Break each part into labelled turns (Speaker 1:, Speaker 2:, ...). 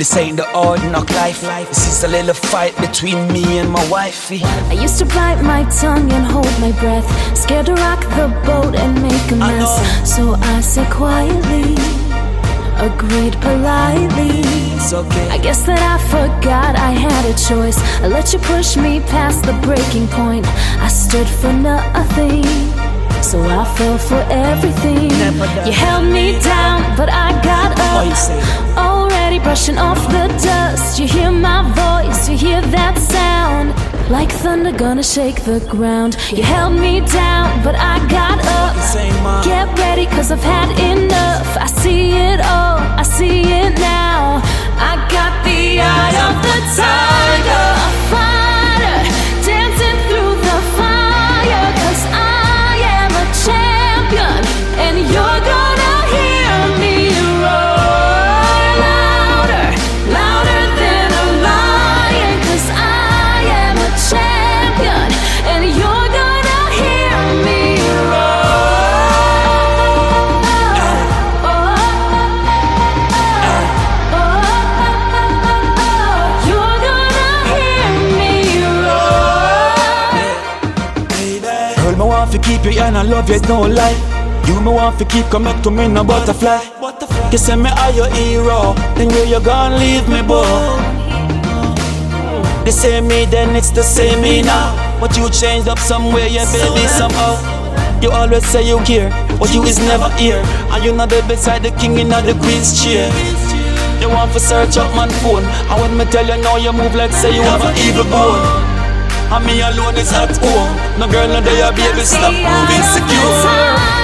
Speaker 1: This ain't the old knock life. This is a little fight between me and my wifey.
Speaker 2: I used to bite my tongue and hold my breath, scared to rock the boat and make a mess. So I said quietly, agreed politely.
Speaker 1: It's okay.
Speaker 2: I guess that I forgot I had a choice. I let you push me past the breaking point. I stood for nothing. So I fell for everything. You held me down, Like thunder gonna shake the ground. You held me down, but I got up.
Speaker 1: Uh,
Speaker 2: Get ready, cause I've had enough.
Speaker 1: Want keep you and I love you, don't lie. You me want to keep coming to me, no butterfly. You say me are your hero, then where you gonna leave me, boy? They say me, then it's the same me now. But you changed up somewhere, yeah, baby, somehow. You always say you care, but you is never here. And you not the beside the king in the queen's chair. You want to search up my phone, and when me tell you now, you move like say you have an evil bone. And me alone is at home. No girl, no day, baby, stop moving secure.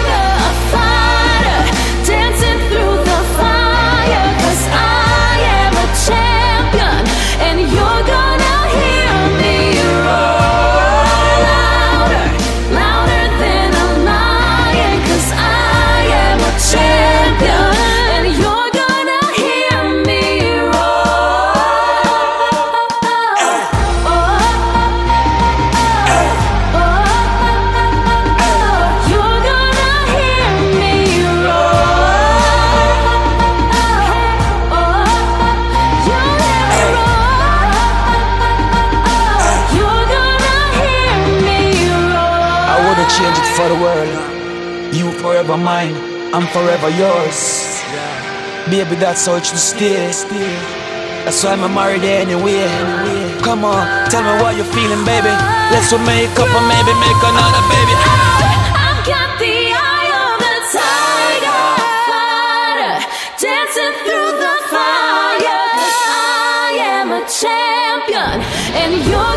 Speaker 1: change it for the world. You forever mine, I'm forever yours. Baby, that's how it should stay. That's why I'm married anyway. Come on, tell me what you're feeling, baby. Let's make up and maybe make another baby. champion and you're